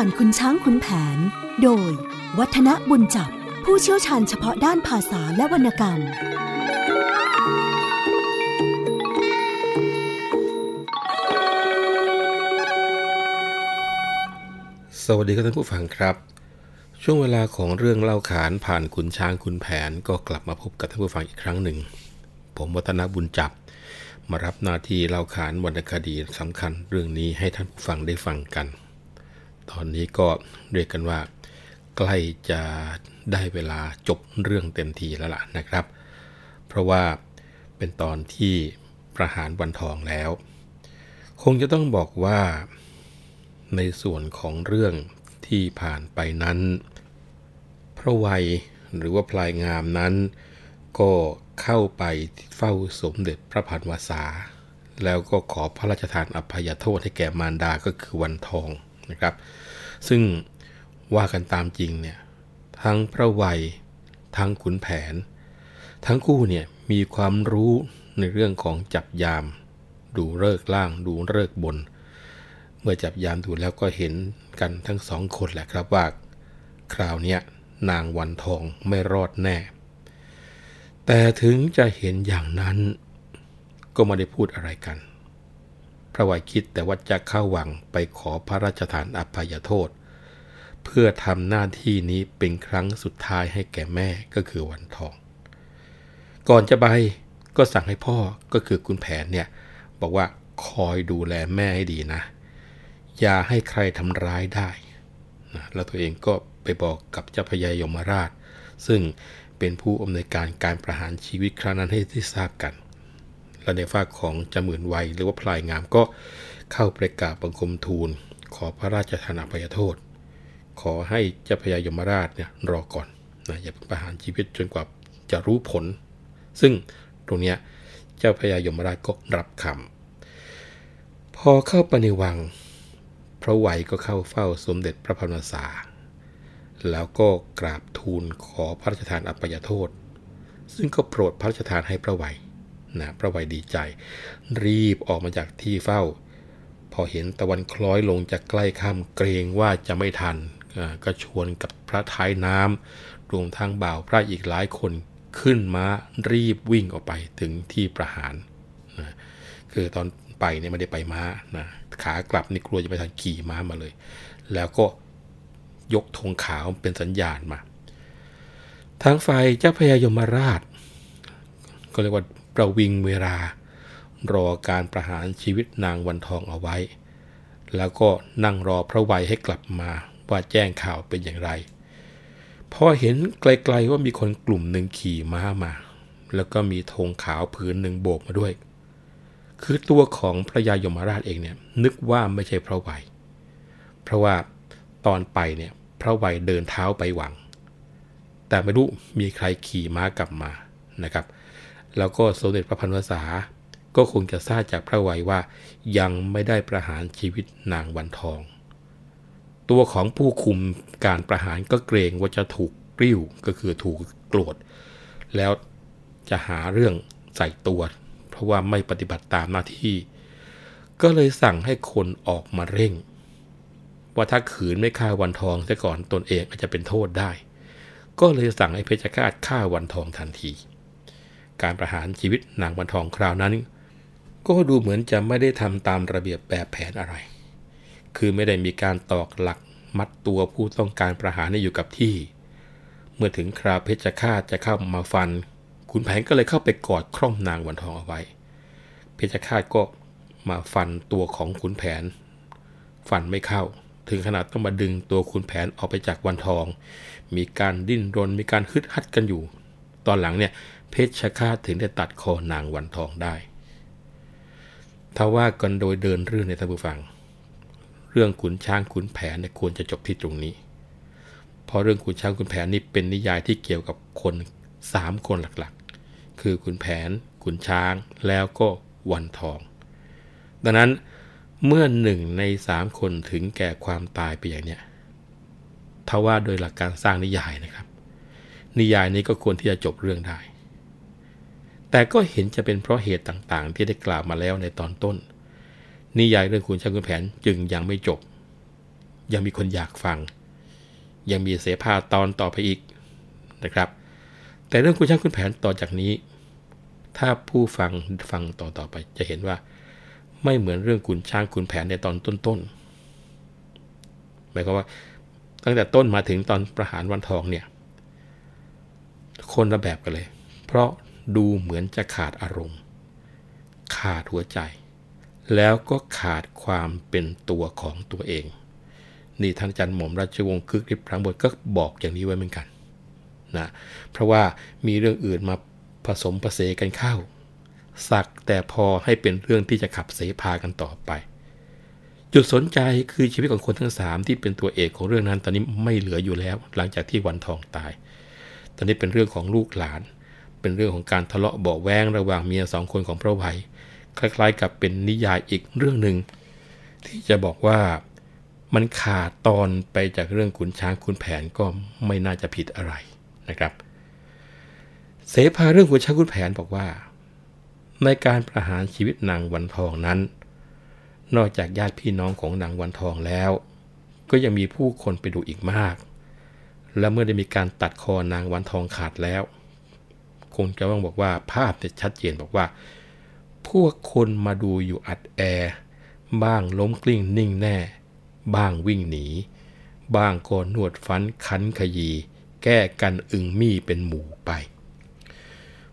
ผ่านคุณช้างคุณแผน โดย วัฒนบุญจับ ผู้เชี่ยวชาญเฉพาะด้านภาษาและวรรณกรรม สวัสดีครับท่านผู้ฟังครับ ช่วงเวลาของเรื่องเล่าขานผ่านขุนช้างขุนแผนก็กลับมาพบกับท่านผู้ฟังอีกครั้งหนึ่ง ผมวัฒนบุญจับมารับหน้าที่เล่าขานวรรณคดีสำคัญเรื่องนี้ให้ท่านผู้ฟังได้ฟังกัน ตอนนี้ก็เรียกกันว่า ใกล้จะได้เวลาจบเรื่องเต็มทีแล้วล่ะนะครับ เพราะว่าเป็นตอนที่ประหารวันทองแล้ว คงจะต้องบอกว่าในส่วนของเรื่องที่ผ่านไปนั้น พระวัยหรือว่าพลายงามนั้น ก็เข้าไปเฝ้าสมเด็จพระพันวษา แล้วก็ขอพระราชทานอภัยโทษให้แก่มารดาก็คือวันทอง นะครับ ซึ่งว่ากันตามจริงเนี่ยทั้งพระวัย ทั้งขุนแผน ทั้งคู่เนี่ยมีความรู้ในเรื่องของจับยาม ดูเลิกล่าง ดูเลิกบน เมื่อจับยามดูแล้วก็เห็นกันทั้งสองคนแหละครับว่า คราวเนี้ยนางวันทองไม่รอดแน่ แต่ถึงจะเห็นอย่างนั้น ก็ไม่ได้พูดอะไรกัน พระวัยคิดแต่ว่าจะเข้าวังไปขอพระราชทานอภัยโทษ เพื่อทำหน้าที่นี้เป็นครั้งสุดท้ายให้แก่แม่ก็คือวันทอง ก่อนจะไปก็สั่งให้พ่อก็คือคุณแผนเนี่ยบอกว่าคอยดูแลแม่ให้ดีนะ อย่าให้ใครทำร้ายได้นะแล้วตัวเองก็ไปบอกกับเจ้าพญายมราช ซึ่งเป็นผู้อำนวยการการประหารชีวิตครั้งนั้นให้ที่ทราบกัน และในฝากของจมื่นวัย หรือว่าพลายงามก็เข้าประกาศบังคมทูล ขอพระราชทานอภัยโทษ ขอให้เจ้าพญายมราชเนี่ยรอก่อนนะอย่าเพิ่งประหารชีวิตจนกว่าจะรู้ผล ซึ่งตรงเนี้ยเจ้าพญายมราชก็รับคำพอเข้าไปในวัง พระวัยก็เข้าเฝ้าสมเด็จพระพันวษา แล้วก็กราบทูลขอพระราชทานอภัยโทษ ซึ่งก็โปรดพระราชทานให้พระวัย นะพระวัยดีใจ รีบออกมาจากที่เฝ้า พอเห็นตะวันคล้อยลงจากใกล้ค่ำเกรงว่าจะไม่ทันก็ชวนกับพระท้ายน้ำรวมทั้งบ่าวพระอีกหลายคนขึ้นม้ารีบวิ่งออกไปถึงที่ประหารนะคือตอนไปเนี่ยไม่ได้ไปม้านะขากลับนี่กลัวจะไปทันขี่ม้ามาเลย แล้วก็ยกธงขาวเป็นสัญญาณมา ทางฝ่ายเจ้าพญายมราช ก็เรียกว่า ประวิงเวลารอการประหารชีวิตนางวันทองเอาไว้ แล้วก็นั่งรอพระวัยให้กลับมาว่าแจ้งข่าวเป็นอย่างไร พอเห็นไกลๆว่ามีคนกลุ่มหนึ่งขี่ม้ามา แล้วก็มีธงขาวผืนหนึ่งโบกมาด้วย คือตัวของพระยายมราชเองเนี่ยนึกว่าไม่ใช่พระวัย เพราะว่าตอนไปเนี่ยพระวัยเดินเท้าไปหวัง แต่ไม่รู้มีใครขี่ม้ากลับมานะครับ แล้วก็สมเด็จพระพันวษา ก็คงจะทราบจากพระวัยว่ายังไม่ได้ประหารชีวิตนางวันทอง ตัวของผู้คุมการประหารก็เกรงว่าจะถูกกริ้วก็คือถูกโกรธ แล้วจะหาเรื่องใส่ตัว เพราะว่าไม่ปฏิบัติตามหน้าที่ ก็เลยสั่งให้คนออกมาเร่ง ว่าถ้าขืนไม่ฆ่าวันทองซะก่อนตนเองอาจจะเป็นโทษได้ ก็เลยสั่งให้เพชฌฆาตฆ่าวันทองทันที การประหารชีวิตนางวันทองคราวนั้น ก็ดูเหมือนจะไม่ได้ทำตามระเบียบแบบแผนอะไร คือไม่ได้มีการตอกหลักมัดตัวผู้ต้องการประหารให้อยู่กับที่ เมื่อถึงคราวเพชฌฆาตจะเข้ามาฟันขุนแผนก็เลยเข้าไปกอดคร่อมนางวันทองเอาไว้ เพชฌฆาตก็มาฟันตัวของขุนแผน ฟันไม่เข้า ถึงขนาดต้องมาดึงตัวขุนแผนออกไปจากวันทอง มีการดิ้นรนมีการฮึดฮัดกันอยู่ ตอนหลังเนี่ย เพชฌฆาตถึงได้ตัดคอนางวันทองได้ถ้าว่ากันโดยเดินเรื่องในท่านผู้ฟัง เรื่องขุนช้างขุนแผนเนี่ยควรจะจบที่ตรงนี้ เพราะเรื่องขุนช้างขุนแผนนี่เป็นนิยายที่เกี่ยวกับคน 3 คนหลักๆ คือขุนแผน ขุนช้างแล้วก็วันทอง ดังนั้นเมื่อหนึ่งในสามคนถึงแก่ความตายไปอย่างเนี้ยถ้าว่าโดยหลักการสร้างนิยายนะครับ นิยายนี้ก็ควรที่จะจบเรื่องได้ แต่ก็เห็นจะเป็นเพราะเหตุต่างๆ ที่ได้กล่าวมาแล้วในตอนต้น นิยายเรื่องขุนช้างขุนแผนจึงยังไม่จบ ยังมีคนอยากฟัง ยังมีเสภาตอนต่อไปอีกนะครับ แต่เรื่องคุณช่างคุณแผนต่อจากนี้ ถ้าผู้ฟังฟังต่อต่อไปจะเห็นว่า ไม่เหมือนเรื่องคุณช่างคุณแผนในตอนต้นๆหมายความว่า ตั้งแต่ต้นมาถึงตอนประหารวันทองเนี่ย คนละแบบกันเลย เพราะ ดูเหมือนจะขาดอารมณ์ ขาดหัวใจ แล้วก็ขาดความเป็นตัวของตัวเอง นี่ท่านอาจารย์หม่อมราชวงศ์คึกฤทธิ์พรังบทก็บอกอย่างนี้ไว้เหมือนกันนะเพราะว่ามีเรื่องอื่นมาผสมผสานกันเข้า สักแต่พอให้เป็นเรื่องที่จะขับเสพากันต่อไป จุดสนใจคือชีวิตของคนทั้งสามที่เป็นตัวเอกของเรื่องนั้นตอนนี้ไม่เหลืออยู่แล้ว หลังจากที่วันทองตาย ตอนนี้เป็นเรื่องของลูกหลาน เป็นเรื่องของการทะเลาะเบาแวงระหว่างเมียสองคนของพระไวยคล้ายๆ กับเป็นนิยายอีกเรื่องหนึ่งที่จะบอกว่ามันขาดตอนไปจากเรื่องขุนช้างขุนแผนก็ไม่น่าจะผิดอะไรนะครับ เสภาเรื่องขุนช้างขุนแผนบอกว่า ในการประหารชีวิตนางวันทองนั้น นอกจากญาติพี่น้องของนางวันทองแล้ว ก็ยังมีผู้คนไปดูอีกมาก และเมื่อได้มีการตัดคอนางวันทองขาดแล้ว คงจะต้องบอกว่าภาพจะชัดเจนบอกว่า พวกคนมาดูอยู่อัดแอร์บ้างล้มกลิ้งนิ่งแน่ บ้างวิ่งหนี บ้างก็นวดฟันคันขยี แก้กันอึงมี่เป็นหมู่ไป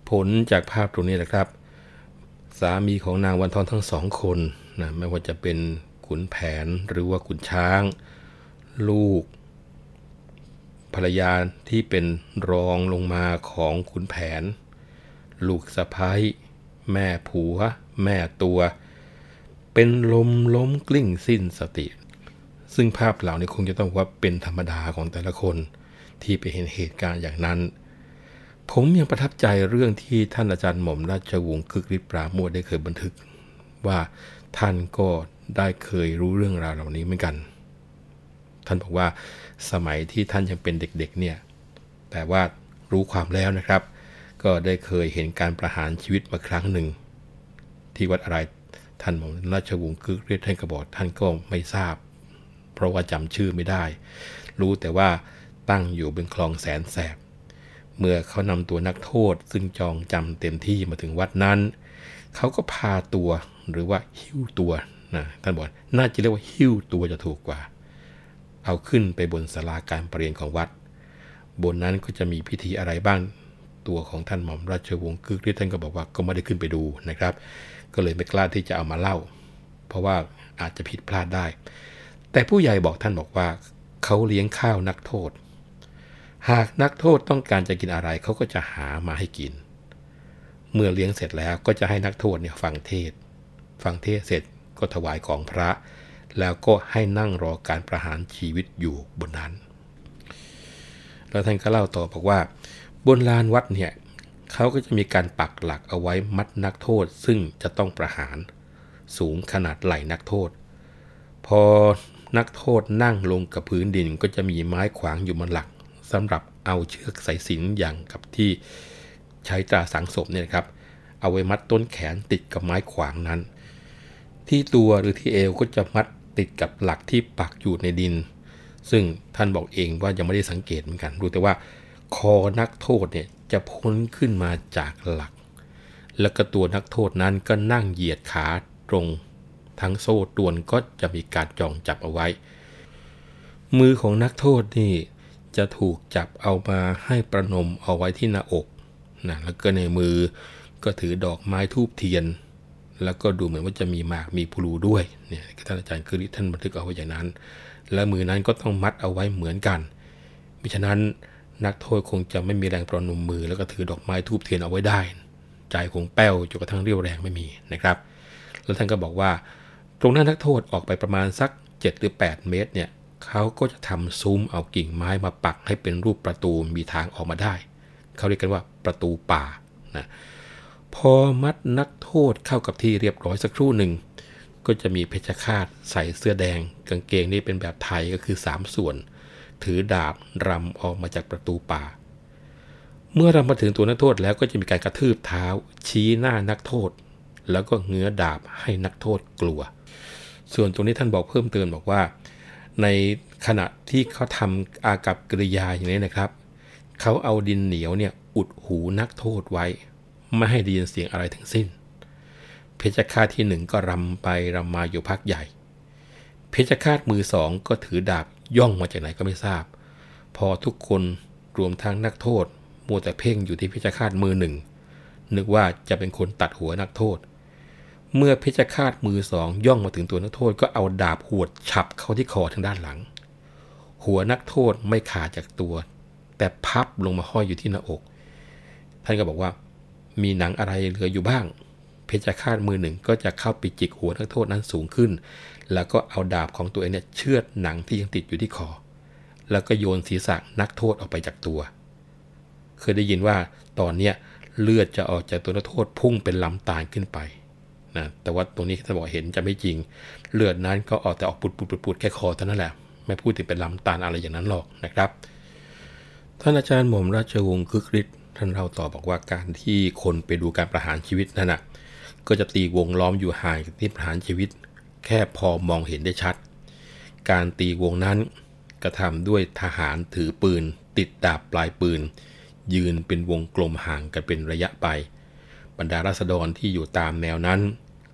ผลจากภาพตรงนี้นะครับ สามีของนางวันทองทั้งสองคนนะไม่ว่าจะเป็นขุนแผนหรือว่าขุนช้าง ลูก ภรรยาที่เป็นรองลงมาของขุนแผน ลูกสะพ้ายแม่ผัว แม่ตัว เป็นลมล้มกลิ้งสิ้นสติ ซึ่งภาพเหล่านี้คงจะต้องว่าเป็นธรรมดาของแต่ละคนที่ไปเห็นเหตุการณ์อย่างนั้น ผมยังประทับใจเรื่องที่ท่านอาจารย์หม่อมราชวงศ์คึกฤทธิ์ปราโมทได้เคยบันทึก ว่าท่านก็ได้เคยรู้เรื่องราวเหล่านี้เหมือนกัน ท่านบอกว่า สมัยที่ท่านยังเป็นเด็กๆเนี่ยแต่ว่ารู้ความแล้วนะครับ ก็ได้เคยเห็นการประหารชีวิตมาครั้งหนึ่ง ที่วัดอะไรท่านหม่อมราชวงศ์คึกฤทธิ์ท่านก็บอกท่านก็ไม่ทราบ เพราะว่าจำชื่อไม่ได้ รู้แต่ว่าตั้งอยู่บนคลองแสนแสบ เมื่อเขานำตัวนักโทษ ซึ่งจองจำเต็มที่มาถึงวัดนั้น เขาก็พาตัวหรือว่าหิ้วตัวนะท่านบอกน่าจะเรียกว่าหิ้วตัวจะถูกกว่า เอาขึ้นไปบนศาลาการประเรียนของวัด บนนั้นก็จะมีพิธีอะไรบ้างตัวของท่านหม่อมราชวงศ์คึกฤทธิ์ท่านก็บอกว่าก็ไม่ได้ขึ้นไปดูนะครับ ก็เลยไม่กล้าที่จะเอามาเล่า เพราะว่าอาจจะผิดพลาดได้ แต่ผู้ใหญ่บอกท่านบอกว่า เขาเลี้ยงข้าวนักโทษ หากนักโทษต้องการจะกินอะไรเขาก็จะหามาให้กิน เมื่อเลี้ยงเสร็จแล้วก็จะให้นักโทษเนี่ยฟังเทศ ฟังเทศเสร็จก็ถวายของพระ แล้วก็ให้นั่งรอการประหารชีวิตอยู่บนนั้น แล้วท่านก็เล่าต่อบอกว่า บนลานวัดเนี่ยเขาก็จะมีการปักหลักเอาไว้มัดนักโทษ ซึ่งจะต้องประหารสูงขนาดไหล่นักโทษ พอนักโทษนั่งลงกับพื้นดินก็จะมีไม้ขวางอยู่บนหลักสำหรับเอาเชือกสายสิญจนอย่างกับที่ใช้ตราสังศพเนี่ยครับ เอาไว้มัดต้นแขนติดกับไม้ขวางนั้น ที่ตัวหรือที่เอวก็จะมัด ติดกับหลักที่ปักอยู่ในดิน ซึ่งท่านบอกเองว่ายังไม่ได้สังเกตเหมือนกัน รู้แต่ว่าคอนักโทษเนี่ยจะพ้นขึ้นมาจากหลัก แล้วก็ตัวนักโทษนั้นก็นั่งเหยียดขาตรง ทั้งโซ่ตวนก็จะมีการจองจับเอาไว้ มือของนักโทษนี่จะถูกจับเอามาให้ประนมเอาไว้ที่หน้าอกนะแล้วก็ในมือก็ถือดอกไม้ทูบเทียน แล้วก็ดูเหมือนว่าจะมีหมากมีพลูด้วยเนี่ยท่านอาจารย์คือท่านบันทึกเอาไว้อย่างนั้น และมือนั้นก็ต้องมัดเอาไว้เหมือนกันมิฉะนั้นนักโทษคงจะไม่มีแรงประนมมือ แล้วก็ถือดอกไม้ทูบเทียนเอาไว้ได้ ใจคงแป้วจนกระทั่งเรี่ยวแรงไม่มีนะครับ แล้วท่านก็บอกว่า ตรงนั้นนักโทษออกไปประมาณสัก 7 หรือ 8 เมตรเนี่ยเขาก็จะทำซุ้มเอากิ่งไม้มาปักให้เป็นรูปประตูมีทางออกมาได้ เขาเรียกกันว่าประตูป่านะ พอมัดนักโทษเข้ากับที่เรียบร้อยสักครู่หนึ่ง ก็จะมีเพชฌฆาตใส่เสื้อแดง กางเกงนี่เป็นแบบไทยก็คือ 3 ส่วน ถือดาบรำออกมาจากประตูป่า เมื่อรำมาถึงตัวนักโทษแล้วก็จะมีการกระทืบเท้า ชี้หน้านักโทษ แล้วก็เงื้อดาบให้นักโทษกลัว ส่วนตรงนี้ท่านบอกเพิ่มเติมบอกว่า ในขณะที่เขาทำอากับกิริยาอย่างนี้นะครับ เขาเอาดินเหนียวเนี่ยอุดหูนักโทษไว้ ไม่ให้ได้ยินเสียงอะไรทั้งสิ้น เพชฌฆาตที่หนึ่งก็รำไปรำมาอยู่พักใหญ่ เพชฌฆาตมือสองก็ถือดาบย่องมาจากไหนก็ไม่ทราบ พอทุกคนรวมทั้งนักโทษมัวแต่เพ่งอยู่ที่เพชฌฆาตมือหนึ่งนึกว่าจะเป็นคนตัดหัวนักโทษ เมื่อเพชฌฆาตมือสองย่องมาถึงตัวนักโทษก็เอาดาบหวดฉับเข้าที่คอทางด้านหลัง หัวนักโทษไม่ขาดจากตัว แต่พับลงมาห้อยอยู่ที่หน้าอก ท่านก็บอกว่า มีหนังอะไรเหลืออยู่บ้าง เพชฌฆาตมือหนึ่งก็จะเข้าไปจิกหัวนักโทษนั้นสูงขึ้น แล้วก็เอาดาบของตัวเองเนี่ยเชือดหนังที่ยังติดอยู่ที่คอ แล้วก็โยนศีรษะนักโทษออกไปจากตัว เคยได้ยินว่าตอนเนี้ยเลือดจะออกจากตัวนักโทษพุ่งเป็นลำตาลขึ้นไปนะแต่ว่าตรงนี้ท่านบอกเห็นจะไม่จริง เลือดนั้นก็ออกแต่ออกปุดปุดปุดปุดแค่คอเท่านั้นแหละไม่พูดถึงเป็นลำตาลอะไรอย่างนั้นหรอกนะครับท่านอาจารย์หม่อมราชวงศ์คึกฤทธิ์ ท่านเราต่อบอกว่าการที่คนไปดูการประหารชีวิตนั่นนะก็จะตีวงล้อมอยู่ห่างจากที่ประหารชีวิต แค่พอมองเห็นได้ชัด การตีวงนั้นกระทำด้วยทหารถือปืน ติดดาบปลายปืน ยืนเป็นวงกลมห่างกันเป็นระยะไป บรรดาราษฎรที่อยู่ตามแนวนั้น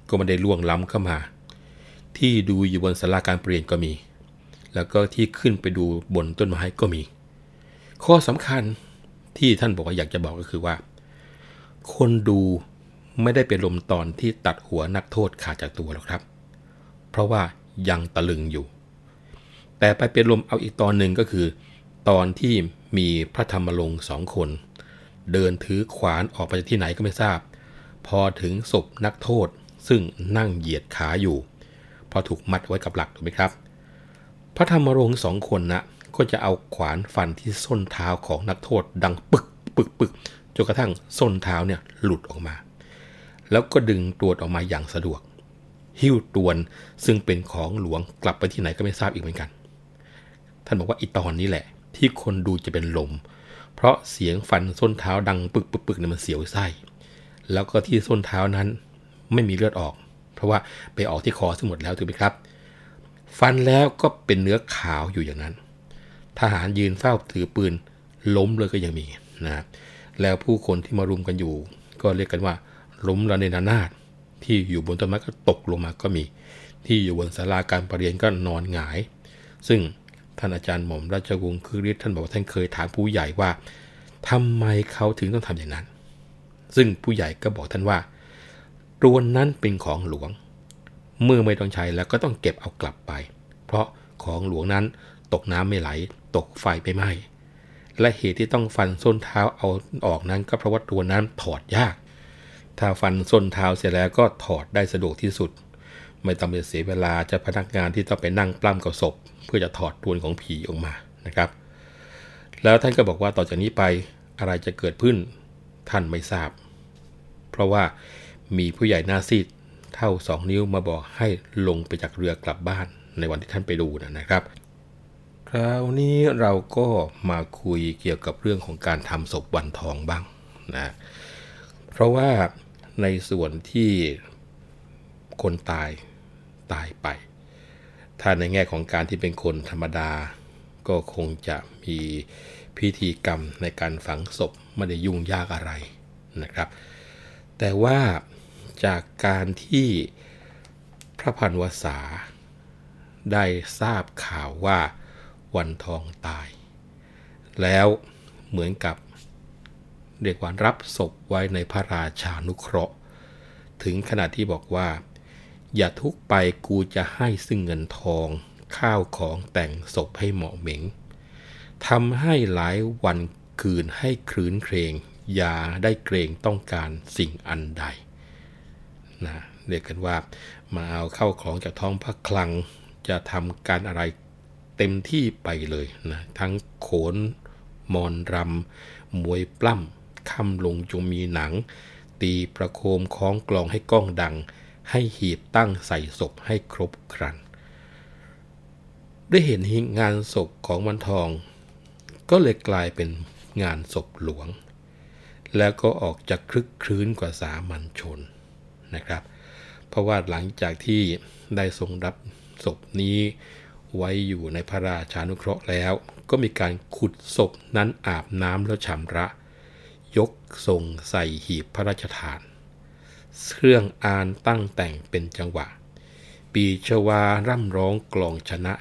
ก็ไม่ได้ล่วงล้ำเข้ามา ที่ดูอยู่บนสาราการเปลี่ยนก็มี แล้วก็ที่ขึ้นไปดูบนต้นไม้ก็มี ข้อสำคัญ ที่ท่านบอกว่าอยากจะบอกก็คือว่า คนดูไม่ได้เป็นลมตอนที่ตัดหัวนักโทษขาดจากตัวหรอกครับ เพราะว่ายังตะลึงอยู่ แต่ไปเป็นลมเอาอีกตอนหนึ่งก็คือ ตอนที่มีพระธรรมลงค์สองคน เดินถือขวานออกไปจากที่ไหนก็ไม่ทราบ พอถึงศพนักโทษซึ่งนั่งเหยียดขาอยู่ พอถูกมัดไว้กับหลักถูกไหมครับ พระธรรมรงค์สองคนนะ ก็จะเอาขวานฟันที่ส้นเท้าของนักโทษดังปึกปึกปึกจนกระทั่งส้นเท้าเนี่ยหลุดออกมา แล้วก็ดึงตัวออกมาอย่างสะดวก หิ้วตวนซึ่งเป็นของหลวงกลับไปที่ไหนก็ไม่ทราบอีกเหมือนกัน ท่านบอกว่าอีตอนนี้แหละ ที่คนดูจะเป็นลม เพราะเสียงฟันส้นเท้าดังปึกปึกปึกเนี่ยมันเสียวไส้แล้วก็ที่ส้นเท้านั้นไม่มีเลือดออก เพราะว่าไปออกที่คอทั้งหมดแล้วถูกไหมครับ ฟันแล้วก็เป็นเนื้อขาวอยู่อย่างนั้น ทหารยืนเฝ้าถือปืนล้มเลยก็ยังมีนะแล้วผู้คนที่มารุมกันอยู่ ก็เรียกกันว่าล้มระเนระนาดที่อยู่บนต้นไม้ก็ตกลงมาก็มี ที่อยู่บนศาลาการประเรียนก็นอนหงาย ซึ่งท่านอาจารย์หม่อมราชวงศ์คือฤทธิ์ท่านบอกว่าท่านเคยถามผู้ใหญ่ว่าทำไมเขาถึงต้องทำอย่างนั้น ซึ่งผู้ใหญ่ก็บอกท่านว่าตรวนนั้นเป็นของหลวง เมื่อไม่ต้องใช้แล้วก็ต้องเก็บเอากลับไป เพราะของหลวงนั้น ตกน้ำไม่ไหล ตกไฟไปไหม้และเหตุที่ต้องฟันส้นเท้าเอาออกนั้นก็เพราะว่าตัวนั้นถอดยาก ถ้าฟันส้นเท้าเสร็จแล้วก็ถอดได้สะดวกที่สุด ไม่ต้องไปเสียเวลาจะพนักงานที่ต้องไปนั่งปล้ำกับศพ เพื่อจะถอดตัวของผีออกมานะครับ แล้วท่านก็บอกว่าต่อจากนี้ไปอะไรจะเกิดขึ้นท่านไม่ทราบ เพราะว่ามีผู้ใหญ่หน้าซีดเท่าสองนิ้วมาบอกให้ลงไปจากเรือกลับบ้านในวันที่ท่านไปดูนะครับ คราวนี้เราก็มาคุยเกี่ยวกับเรื่องของการทำศพวันทองบ้างนะเพราะว่าในส่วนที่คนตายตายไป ถ้าในแง่ของการที่เป็นคนธรรมดา ก็คงจะมีพิธีกรรมในการฝังศพไม่ได้ยุ่งยากอะไรนะครับ แต่ว่าจากการที่พระพันวษาได้ทราบข่าวว่า วันทองตาย แล้วเหมือนกับเรียกว่ารับศพไว้ในพระราชานุเคราะห์ ถึงขนาดที่บอกว่า อย่าทุกไปกูจะให้ซึ่งเงินทอง ข้าวของแต่งศพให้เหมาะเหม็งทำให้หลายวันคืนให้ครื้นเครง อย่าได้เกรงต้องการสิ่งอันใดนะเรียกกันว่า มาเอาเข้าของจากท้องพระคลัง จะทำการอะไร เต็มที่ไปเลยนะทั้งโขน มอนรำมวยปล้ำคำลงจงมีหนัง ตีประโคมคล้องกลองให้ก้องดัง ให้หีบตั้งใส่ศพให้ครบครันได้เห็นงานศพของวันทอง ก็เลยกลายเป็นงานศพหลวง แล้วก็ออกจากคลึกครื้นกว่าสามัญชนนะครับ เพราะว่าหลังจากที่ได้ทรงรับศพนี้ ไว้อยู่ในพระราชานุเคราะห์แล้ว ก็มีการขุดศพนั้นอาบน้ำแล้วชำระ ยกทรงใส่หีบพระราชทาน เครื่องอานตั้งแต่งเป็นจังหวะ ปีชวาร่ำร้องกลองชนะ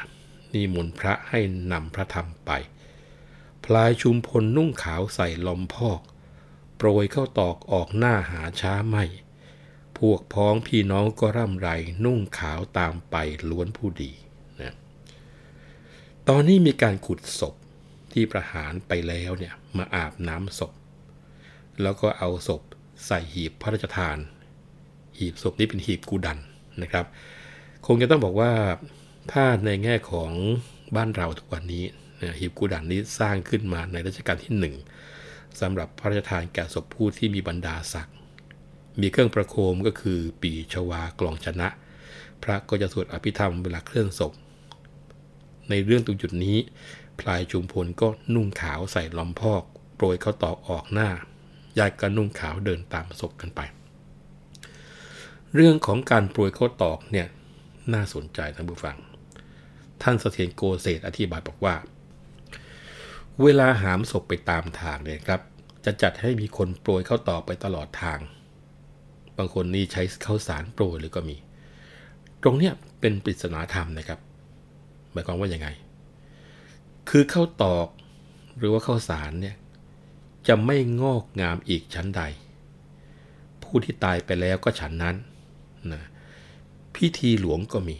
นิมนต์พระให้นำพระธรรมไป พลายชุมพลนุ่งขาวใส่ลอมพอก โปรยเข้าตอกออกหน้าหาช้าไม่พวกพ้องพี่น้องก็ร่ำไรนุ่งขาวตามไปล้วนผู้ดี ตอนนี้มีการขุดศพที่ประหารไปแล้วเนี่ยมาอาบน้ำศพ แล้วก็เอาศพใส่หีบพระราชทาน หีบศพนี้เป็นหีบกูดันนะครับ คงจะต้องบอกว่าถ้าในแง่ของบ้านเราทุกวันนี้หีบกูดันนี้สร้างขึ้นมาในรัชกาลที่หนึ่งสำหรับพระราชทานแก่ศพผู้ที่มีบรรดาศักดิ์มีเครื่องประโคมก็คือปีชวากลองชนะ พระก็จะสวดอภิธรรมเวลาเคลื่อนศพ ในเรื่องตรงจุดนี้ พลายชุมพลก็นุ่งขาวใส่ลอมพอก โปรยเขาตอกออกหน้ายายก็นุ่งขาวเดินตามศพกันไป เรื่องของการโปรยข้าวตอกเนี่ยน่าสนใจท่านผู้ฟัง ท่านเสถียรโกเศษอธิบายบอกว่า เวลาหามศพไปตามทางเนี่ยครับ จะจัดให้มีคนโปรยข้าวตอกไปตลอดทาง บางคนนี่ใช้ข้าวสารโปรยเลยก็มี ตรงเนี้ยเป็นปริศนาธรรมนะครับ มายความว่ายังไง คือข้าวตอกหรือว่าข้าวสารเนี่ยจะไม่งอกงามอีกชั้นใด ผู้ที่ตายไปแล้วก็ฉันนั้นนะพิธีหลวงก็มี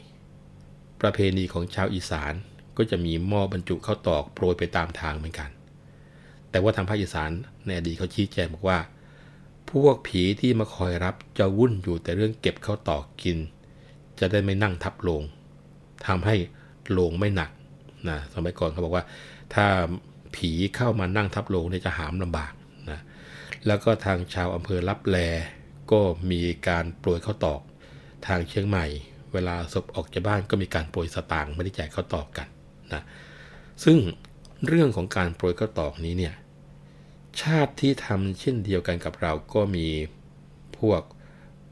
ประเพณีของชาวอีสานก็จะมีหม้อบรรจุข้าวตอกโปรยไปตามทางเหมือนกัน แต่ว่าทางภาคอีสานในอดีตเขาชี้แจงบอกว่า พวกผีที่มาคอยรับจะวุ่นอยู่แต่เรื่องเก็บข้าวตอกกิน จะได้ไม่นั่งทับโลงทำให้ โลงไม่หนักนะสมัยก่อนเขาบอกว่า ถ้าผีเข้ามานั่งทับโลงเนี่ยจะหามลำบากนะแล้วก็ทางชาวอำเภอรับแลก็มีการโปรยข้าวตอก ทางเชียงใหม่ เวลาศพออกจากบ้านก็มีการโปรยสตางค์ไม่ได้แจกข้าวตอกกันนะซึ่งเรื่องของการโปรยข้าวตอกนี้เนี่ยชาติที่ทำเช่นเดียวกันกับเราก็มีพวก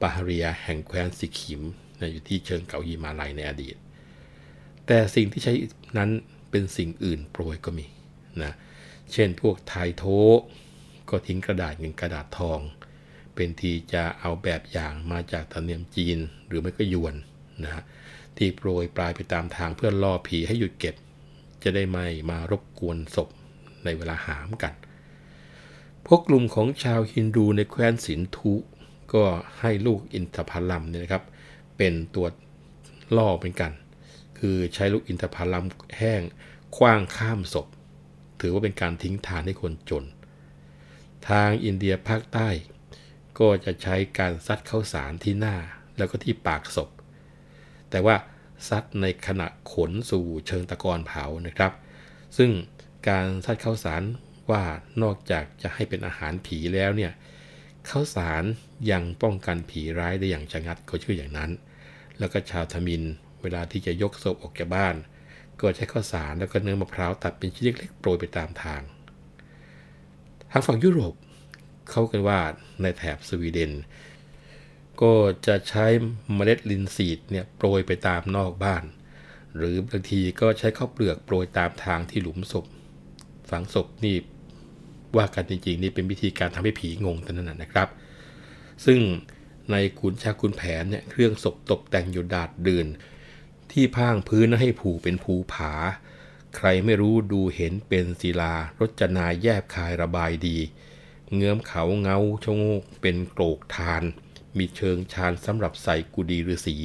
ปาฮาเรียแห่งแคว้นสิขิมนะอยู่ที่เชิงเขาฮิมาลัยในอดีต แต่สิ่งที่ใช้นั้นเป็นสิ่งอื่นโปรยก็มีนะเช่นพวกไทโทก็ทิ้งกระดาษเงินกระดาษทอง เป็นทีจะเอาแบบอย่างมาจากธรรมเนียมจีนหรือไม่ก็ยวนนะฮะที่โปรยปลายไปตามทางเพื่อล่อผีให้หยุดเก็บ จะได้ไม่มารบกวนศพในเวลาหามกัน พวกกลุ่มของชาวฮินดูในแคว้นสินธุ ก็ให้ลูกอินทผลัมเนี่ยนะครับ เป็นตัวล่อเป็นกัน คือใช้ลูกอินทผลัมแห้งคว้างข้ามศพ ถือว่าเป็นการทิ้งทานให้คนจน ทางอินเดียภาคใต้ ก็จะใช้การซัดข้าวสารที่หน้าแล้วก็ที่ปากศพ แต่ว่าซัดในขณะขนสู่เชิงตะกอนเผานะครับ ซึ่งการซัดข้าวสารว่านอกจากจะให้เป็นอาหารผีแล้วเนี่ยข้าวสารยังป้องกันผีร้ายได้อย่างชะงัดเขาชื่ออย่างนั้น แล้วก็ชาวทมิน เวลาที่จะยกศพออกจากบ้าน ก็ใช้ข้าวสารแล้วก็เนื้อมะพร้าวตัดเป็นชิ้นเล็กๆโปรยไปตามทาง ทางฝั่งยุโรปเขากันว่าในแถบสวีเดน ก็จะใช้เมล็ดลินซีดเนี่ยโปรยไปตามนอกบ้าน หรือบางทีก็ใช้ข้าวเปลือกโปรยตามทางที่หลุมศพ ฝังศพนี่ว่ากันจริงๆนี่เป็นวิธีการทำให้ผีงงเท่นั้นนะครับ ซึ่งในขุนชาคุณแผนเนี่ยเครื่องศพตกแต่งอยู่ดาดเดืน ที่พางพื้นให้ผูเป็นภูผา ใครไม่รู้ดูเห็นเป็นศิลารจนาแยบคายระบายดี เงื้อมเขาเงาชงกเป็นโกรกทาน มีเชิงชานสำหรับใส่กุดีฤาษี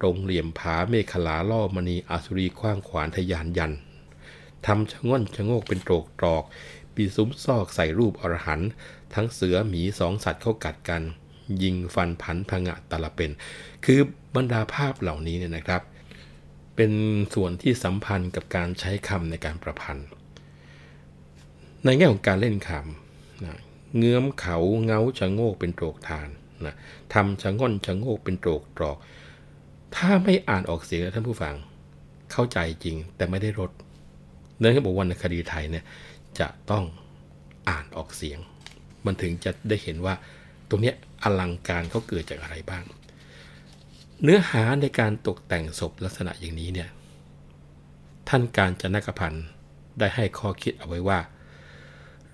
ตรงเหลี่ยมผาเมฆลาล่อมณีอาสุรีคว้างขวานทยานยันทำชะง่อนชะโงกเป็นโตรกตรอกปีซุ้มซอกใส่รูปอรหันทั้งเสือหมีสองสัตว์เข้ากัดกัน ยิงฟันผันพงะตะละเป็น คือบรรดาภาพเหล่านี้เนี่ยนะครับ เป็นส่วนที่สัมพันธ์กับการใช้คำในการประพันธ์ ในแง่ของการเล่นคำนะเงื้อมเขาเงาชะโงกเป็นโตรกทานนะทำชะง่อนชะโงกเป็นโตรกตรอก ถ้าไม่อ่านออกเสียงท่านผู้ฟังเข้าใจจริงแต่ไม่ได้รสเนื่องจากบอกว่าในคดีไทยเนี่ยจะต้องอ่านออกเสียง มันถึงจะได้เห็นว่าตรงนี้อลังการเขาเกิดจากอะไรบ้าง เนื้อหาในการตกแต่งศพลักษณะอย่างนี้เนี่ย ท่านการจนกพันธ์ได้ให้ข้อคิดเอาไว้ว่า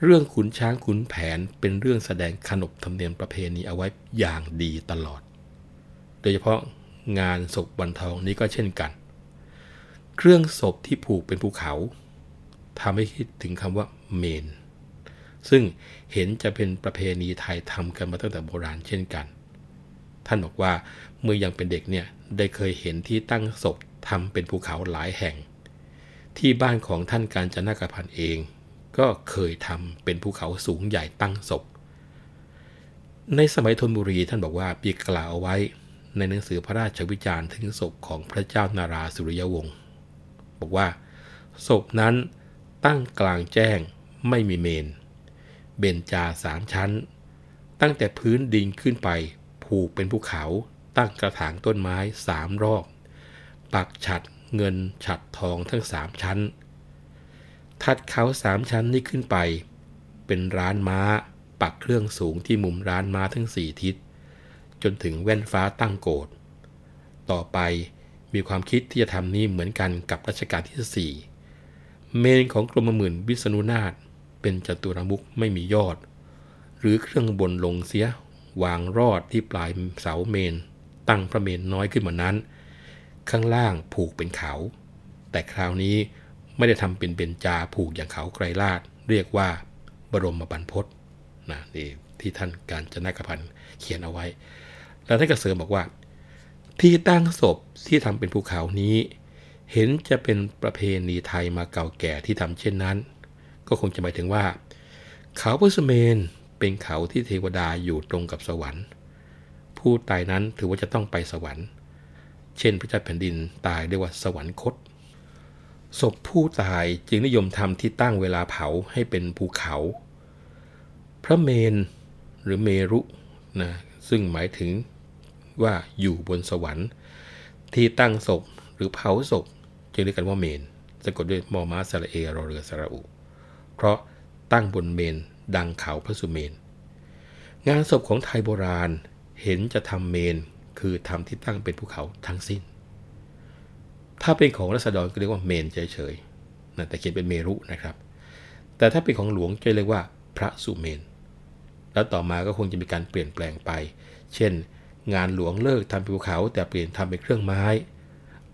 เรื่องขุนช้างขุนแผนเป็นเรื่องแสดงขนบธรรมเนียมประเพณีเอาไว้อย่างดีตลอด โดยเฉพาะงานศพวันทองนี้ก็เช่นกัน เครื่องศพที่ผูกเป็นภูเขาทำให้คิดถึงคำว่าเมน ซึ่งเห็นจะเป็นประเพณีไทยทำกันมาตั้งแต่โบราณเช่นกัน ท่านบอกว่า เมื่อยังเป็นเด็กเนี่ยได้เคยเห็นที่ตั้งศพทำเป็นภูเขาหลายแห่ง ที่บ้านของท่านการจนากพันเอง ก็เคยทำเป็นภูเขาสูงใหญ่ตั้งศพ ในสมัยธนบุรีท่านบอกว่าปีกล่าวเอาไว้ในหนังสือพระราชวิจารณ์ถึงศพของพระเจ้านาราสุริยวงศ์บอกว่าศพนั้นตั้งกลางแจ้งไม่มีเมน เบญจาสามชั้น ตั้งแต่พื้นดินขึ้นไปผูกเป็นภูเขา ตั้งกระถางต้นไม้สามรอบ ปักฉัดเงินฉัดทองทั้งสามชั้นถัดเขาสามชั้นนี้ขึ้นไป เป็นร้านม้า ปักเครื่องสูงที่มุมร้านม้าทั้งสี่ทิศ จนถึงแว่นฟ้าตั้งโกดต่อไปมีความคิดที่จะทำนี้เหมือนกันกับรัชกาลที่สี่เมนของกรมหมื่นวิษณุนาถเป็นจตุรมุกไม่มียอด หรือเครื่องบนลงเสียวางรอดที่ปลายเสาเมน ตั้งพระเมนน้อยขึ้นมานั้น ข้างล่างผูกเป็นเขา แต่คราวนี้ไม่ได้ทำเป็นเบญจาผูกอย่างเขาไกรลาดเรียกว่าบรมบรรพศนะนี่ที่ท่านการจนกพันธ์เขียนเอาไว้ แล้วท่านก็เสริมบอกว่า ที่ตั้งศพที่ทำเป็นภูเขานี้ เห็นจะเป็นประเพณีไทยมาเก่าแก่ที่ทำเช่นนั้น ก็คงจะหมายถึงว่า เขาพุสเมนเป็นเขาที่เทวดาอยู่ตรงกับสวรรค์ ผู้ตายนั้นถือว่าจะต้องไปสวรรค์ เช่น พระเจ้าแผ่นดินตายเรียกว่าสวรรคต ศพผู้ตายจึงนิยมทำที่ตั้งเวลาเผาให้เป็นภูเขา พระเมนหรือเมรุนะซึ่งหมายถึงว่าอยู่บนสวรรค์ ที่ตั้งศพหรือเผาศพจึงเรียกกันว่าเมนสะกดด้วยมอมาสระเอรอเรือสระอุ เพราะตั้งบนเมนดังเขาพระสุเมน งานศพของไทยโบราณ เห็นจะทำเมนคือทำที่ตั้งเป็นภูเขาทั้งสิ้น ถ้าเป็นของรัษฎรก็เรียกว่าเมนเฉยๆนะแต่เขียนเป็นเมรุนะครับ แต่ถ้าเป็นของหลวงจะเรียกว่าพระสุเมน แล้วต่อมาก็คงจะมีการเปลี่ยนแปลงไป เช่น งานหลวงเลิกทำเป็นภูเขา แต่เปลี่ยนทำเป็นเครื่องไม้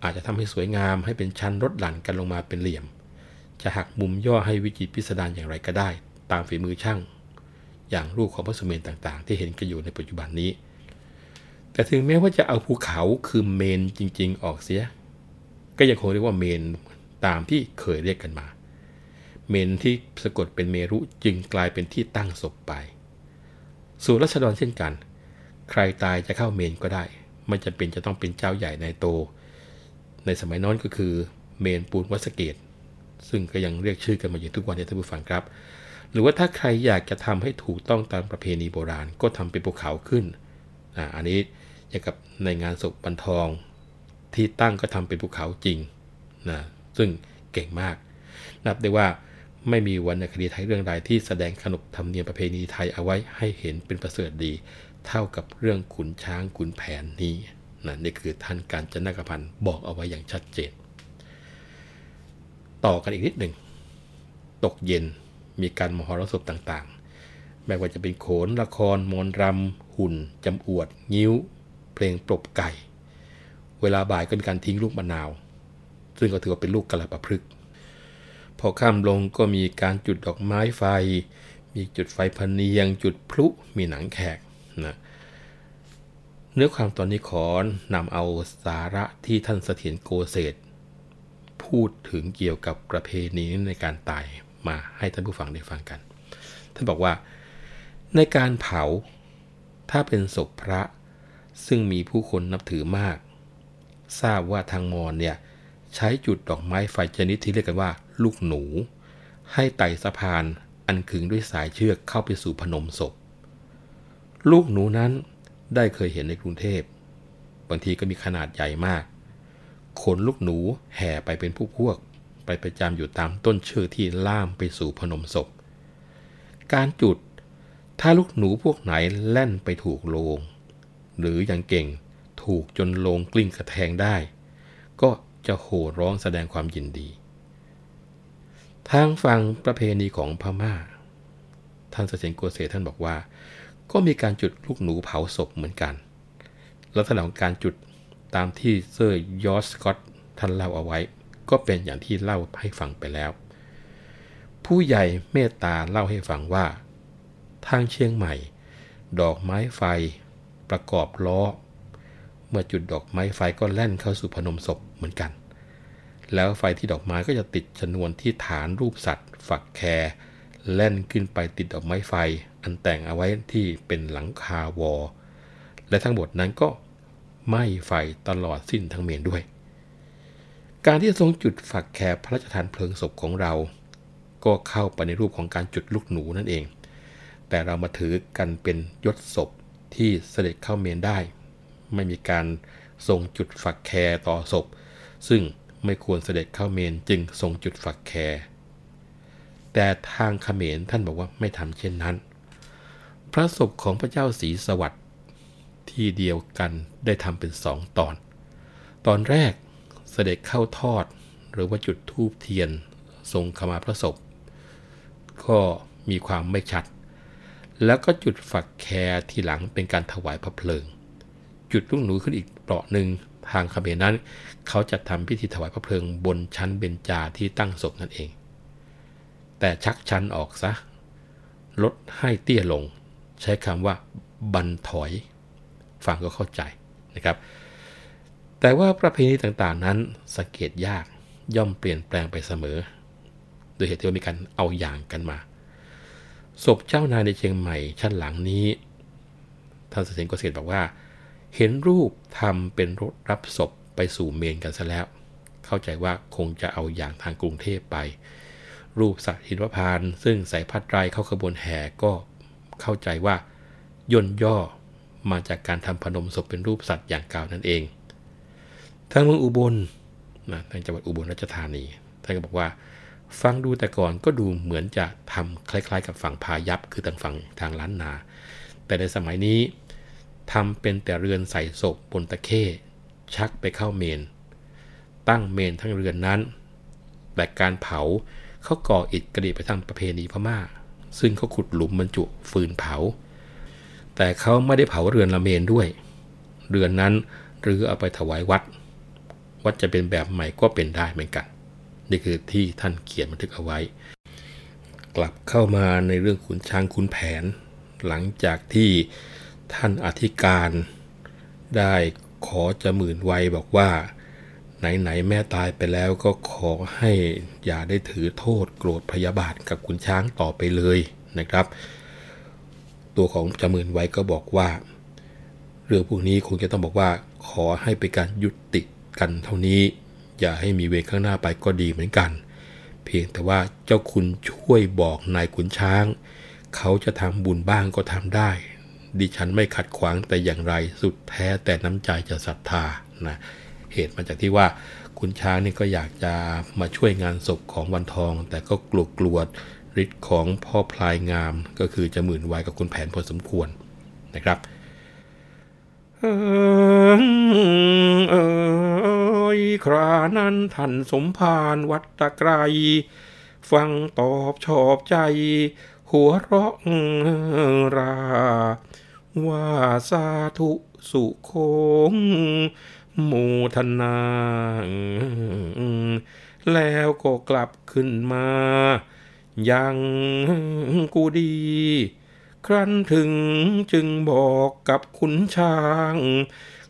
อาจจะทำให้สวยงามให้เป็นชั้นรถหลั่นกันลงมาเป็นเหลี่ยม จะหักมุมย่อให้วิจิตรพิสดารอย่างไรก็ได้ ตามฝีมือช่าง อย่างรูปของพระสุเมนต่างๆ ที่เห็นกันอยู่ในปัจจุบันนี้ แต่ถึงแม้ว่าจะเอาภูเขาคือเมนจริง ๆ ออกเสีย ก็ยังคงเรียกว่าเมนตามที่เคยเรียกกันมา เมนที่สะกดเป็นเมรุจึงกลายเป็นที่ตั้งศพไปส่วนรัชดรเช่นกัน ใครตายจะเข้าเมนก็ได้ ไม่จำเป็นจะต้องเป็นเจ้าใหญ่ในโต ในสมัยนั้นก็คือเมนปูนวัสเกต ซึ่งก็ยังเรียกชื่อกันมาอยู่ทุกวันนี้ท่านผู้ฟังครับ หรือว่าถ้าใครอยากจะทำให้ถูกต้องตามประเพณีโบราณก็ทำเป็นภูเขาขึ้นอ่าอันนี้ อย่างกับในงานศพบันทอง ที่ตั้งก็ทำเป็นภูเขาจริงนะซึ่งเก่งมาก นับได้ว่าไม่มีวรรณคดีไทยเรื่องใดที่แสดงขนบธรรมเนียมประเพณีไทยเอาไว้ให้เห็นเป็นประเสริฐดี เท่ากับเรื่องขุนช้างขุนแผนนี้นะนี่คือท่านการจนกพันธ์บอกเอาไว้อย่างชัดเจน ต่อกันอีกนิดหนึ่ง ตกเย็นมีการมหรสพต่างๆ ไม่ว่าจะเป็นโขนละครมนรำหุ่นจำอวด งิ้ว เพลงปลบไก่ เวลาบ่ายก็มีการทิ้งลูกมะนาว ซึ่งก็ถือว่าเป็นลูกกระประพฤกพอข้ามลงก็มีการจุดดอกไม้ไฟ มีจุดไฟพเนียง จุดพลุมีหนังแขกนะเนื้อความตอนนี้ขอนำเอาสาระที่ท่านเสถียรโกเศษพูดถึงเกี่ยวกับประเพณีในการตายมาให้ท่านผู้ฟังได้ฟังกัน ท่านบอกว่า ในการเผาถ้าเป็นศพพระ ซึ่งมีผู้คนนับถือมาก ทราบว่าทางมอญเนี่ยใช้จุดดอกไม้ไฟชนิดที่เรียกกันว่า ลูกหนู ให้ไต่สะพานอันขึงด้วยสายเชือกเข้าไปสู่พนมศพ ลูกหนูนั้นได้เคยเห็นในกรุงเทพ บางทีก็มีขนาดใหญ่มากขนลูกหนูแห่ไปเป็นผู้พวก ไปประจำอยู่ตามต้นเชือกที่ล่ามไปสู่พนมศพ การจุด ถ้าลูกหนูพวกไหนแล่นไปถูกโลง หรืออย่างเก่งถูกจนลงกลิ้งกระแทงได้ ก็จะโห่ร้องแสดงความยินดี ทางฝั่งประเพณีของพม่า ท่านเสถียรโกเศศท่านบอกว่า ก็มีการจุดลูกหนูเผาศพเหมือนกัน ลักษณะของการจุดตามที่เซอร์ยอร์ชสกอตท่านเล่าเอาไว้ ก็เป็นอย่างที่เล่าให้ฟังไปแล้ว ผู้ใหญ่เมตตาเล่าให้ฟังว่า ทางเชียงใหม่ ดอกไม้ไฟ ประกอบล้อ เมื่อจุดดอกไม้ไฟก็แล่นเข้าสู่พนมศพเหมือนกัน แล้วไฟที่ดอกไม้ก็จะติดชนวนที่ฐานรูปสัตว์ ฝักแครแล่นขึ้นไปติดดอกไม้ไฟ อันแต่งเอาไว้ที่เป็นหลังคาวอ และทั้งหมดนั้นก็ไหม้ไฟตลอดสิ้นทั้งเมนด้วย การที่ทรงจุดฝักแคร์พระราชทานเพลิงศพของเรา ก็เข้าไปในรูปของการจุดลูกหนูนั่นเอง แต่เรามาถือกันเป็นยศศพ ที่เสด็จเข้าเมรุได้ ไม่มีการทรงจุดฝักแคร์ต่อศพ ซึ่งไม่ควรเสด็จเข้าเมรุจึงทรงจุดฝักแคแต่ทางเขมรท่านบอกว่าไม่ทำเช่นนั้น พระศพของพระเจ้าศรีสวัสดิ์ที่เดียวกันได้ทำเป็นสองตอน ตอนแรกเสด็จเข้าทอดหรือว่าจุดทูบเทียนทรงขมาพระศพ ก็มีความไม่ชัด แล้วก็จุดฝักแคร์ทีหลังเป็นการถวายพระเพลิง จุดลูกหนูขึ้นอีกเปราะหนึ่งทางเขมรนั้น เขาจะทำพิธีถวายพระเพลิงบนชั้นเบญจาที่ตั้งศพนั่นเอง แต่ชักชั้นออกซะ ลดให้เตี้ยลง ใช้คำว่าบันถอย ฟังก็เข้าใจนะครับ แต่ว่าประเพณีต่างๆนั้นสังเกตยากย่อมเปลี่ยนแปลงไปเสมอ โดยเหตุที่ว่ามีการเอาอย่างกันมา ศพเจ้านายในเชียงใหม่ชั้นหลังนี้ท่านเสถียรเกษตรบอกว่า เห็นรูปทำเป็นรถรับศพไปสู่เมนกันซะแล้ว เข้าใจว่าคงจะเอาอย่างทางกรุงเทพไป รูปสัตว์หินวพานซึ่งใส่ผ้าไรเข้าขบวนแห่ก็เข้าใจว่าย่นย่อมาจากการทำพนมศพเป็นรูปสัตว์อย่างเก่านั่นเองทางเมืองอุบลนะทางจังหวัดอุบลราชธานีท่านก็บอกว่า ฟังดูแต่ก่อนก็ดูเหมือนจะทำคล้ายๆ กับฝั่งพายัพคือทางฝั่งทางล้านนา แต่ในสมัยนี้ทำเป็นแต่เรือนใส่ศพบนตะเข้ ชักไปเข้าเมน ตั้งเมนทั้งเรือนนั้น แต่การเผาเขาก่ออิฐกระดิไปทางประเพณีพม่า ซึ่งเขาขุดหลุมบรรจุฟืนเผา แต่เขาไม่ได้เผาเรือนละเมนด้วย เรือนนั้นหรือเอาไปถวายวัด วัดจะเป็นแบบใหม่ก็เป็นได้เหมือนกัน นี่คือที่ท่านเขียนบันทึกเอาไว้ กลับเข้ามาในเรื่องขุนช้างขุนแผน หลังจากที่ท่านอธิการได้ขอจะหมื่นไวบอกว่า ไหนๆแม่ตายไปแล้วก็ขอให้อย่าได้ถือโทษโกรธพยาบาทกับขุนช้างต่อไปเลยนะครับ ตัวของจามื่นไว้ก็บอกว่า เรื่องพวกนี้คงจะต้องบอกว่าขอให้เป็นการยุติกันเท่านี้ อย่าให้มีเวรข้างหน้าไปก็ดีเหมือนกัน เพียงแต่ว่าเจ้าคุณช่วยบอกนายขุนช้าง เขาจะทำบุญบ้างก็ทำได้ ดิฉันไม่ขัดขวางแต่อย่างไรสุดแท้แต่น้ำใจจะศรัทธานะเหตุมาจากที่ว่าขุนช้างนี่ก็อยากจะมาช่วยงานศพของวันทอง แต่ก็กลัวกลัวฤทธิ์ของพ่อพลายงาม ก็คือจะหมื่นวายกับคุณแผนพอสมควรนะครับ เอยครานั้นท่านสมภารวัดตะไกร ฟังตอบชอบใจ หัวเราะรา ว่าสาธุสุโคงมูทนา แล้วก็กลับขึ้นมา ยังกูดี ครั้นถึงจึงบอกกับขุนช้าง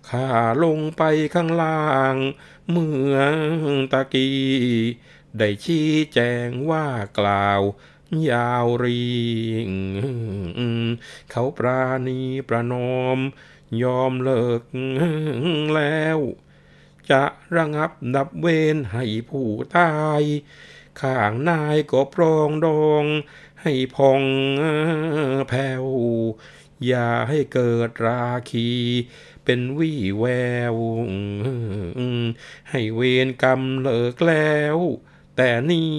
ข้าลงไปข้างล่างเมื่อตะกี้ ได้ชี้แจงว่ากล่าวยาวรีงเขาปราณีประนอม ยอมเลิกแล้ว จะระงับดับเวนให้ผู้ตาย ข้างนายก็ปรองดอง ให้พองแผ่วอย่าให้เกิดราคี เป็นวี่แวว ให้เวรกรรมเลิกแล้ว แต่นี้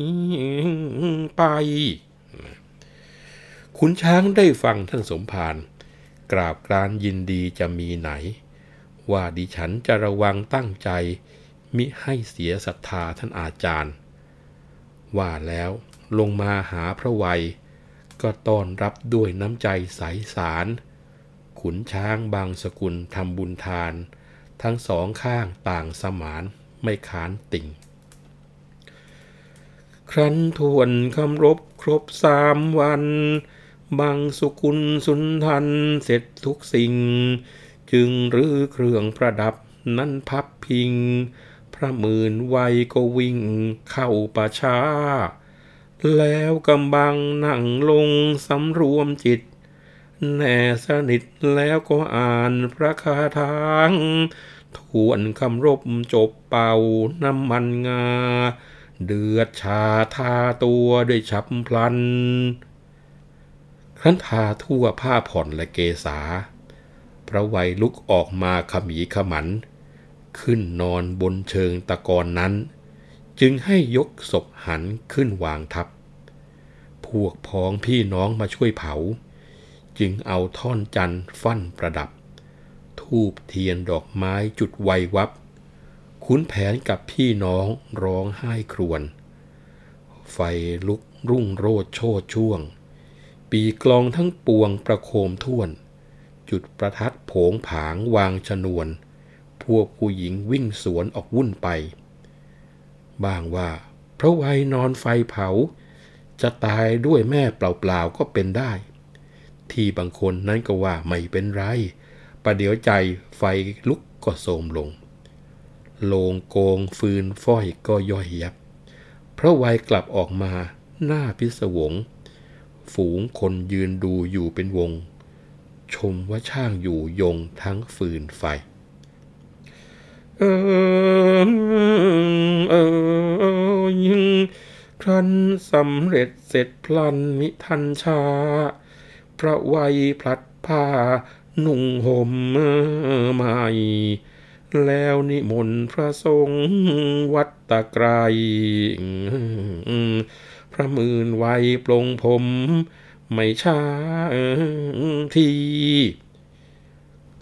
ไป ขุนช้างได้ฟังท่านสมภารกราบกรานยินดีจะมีไหน ว่าดิฉันจะระวังตั้งใจ มิให้เสียศรัทธาท่านอาจารย์ ว่าแล้ว ลงมาหาพระวัย ก็ต้อนรับด้วยน้ำใจใสสาร ขุนช้างบางสกุลทำบุญทาน ทั้งสองข้างต่างสมานไม่ขานติ่ง ครั้นทวนคำรบครบสามวัน บางสุกุลสุนทันเสร็จทุกสิ่ง จึงรื้อเครื่องประดับนั้นพับพิง พระหมื่นวัยก็วิ่งเข้าป่าช้า แล้วกำบังนั่งลงสำรวมจิต แน่สนิทแล้วก็อ่านพระคาถางทวนคำรบจบเป่าน้ำมันงา เดือดชาทาตัวด้วยฉับพลัน ครั้นทาทั่วผ้าผ่อนและเกษาพระวัยลุกออกมาขมีขมัน ขึ้นนอนบนเชิงตะกอนนั้น จึงให้ยกศพหันขึ้นวางทับ พวกพ้องพี่น้องมาช่วยเผา จึงเอาท่อนจันทร์ฟั่นประดับ ทูบเทียนดอกไม้จุดไววับขุนแผนกับพี่น้องร้องไห้ครวญ ไฟลุกรุ่งโรดโชดช่วง ปีกลองทั้งปวงประโคมท่วน จุดประทัดโผงผางวางชนวน พวกผู้หญิงวิ่งสวนออกวุ่นไป บ้างว่า พระวัยนอนไฟเผา จะตายด้วยแม่เปล่าๆก็เป็นได้ ที่บางคนนั้นก็ว่าไม่เป็นไร ประเดี๋ยวใจไฟลุกก็โทมลง โลงโกงฟืนฝ้อยก็ย่อยยับ พระวัยกลับออกมาหน้าพิศวง ฝูงคนยืนดูอยู่เป็นวง ชมว่าช่างอยู่ยงทั้งฟืนไฟ เออเออยิงครั้นสำเร็จเสร็จพลันมิทันชา พระวัยพลัดผ้านุ่งห่มใหม่ แล้วนิมนต์พระสงฆ์วัดตะไกรพระมื่นวัยปลงผม ไม่ช้าที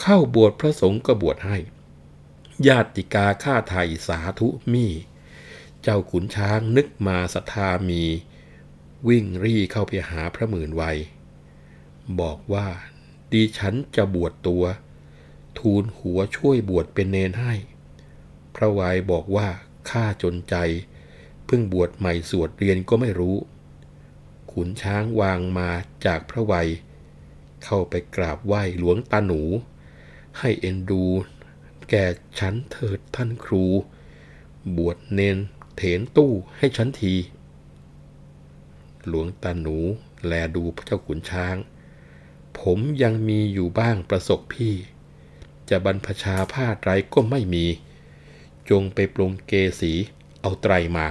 เข้าบวชพระสงฆ์ก็บวชให้ ญาติกาข้าไทยสาธุมีเจ้าขุนช้างนึกมาศรัทธามี วิ่งรี่เข้าไปหาพระหมื่นวัยบอกว่าดิฉันจะบวชตัว ทูลหัวช่วยบวชเป็นเนนให้ พระวัยบอกว่าข้าจนใจ เพิ่งบวชใหม่สวดเรียนก็ไม่รู้ ขุนช้างวางมาจากพระวัย เข้าไปกราบไหว้หลวงตาหนู ให้เอ็นดู แก่ฉันเถิดท่านครู บวชเนนเถนตู้ให้ฉันที หลวงตาหนูแลดูพระเจ้าขุนช้าง ผมยังมีอยู่บ้างประสบพี่ จะบรรพชาผ้าไตรก็ไม่มี จงไปปรงเกสีเอาไตรมา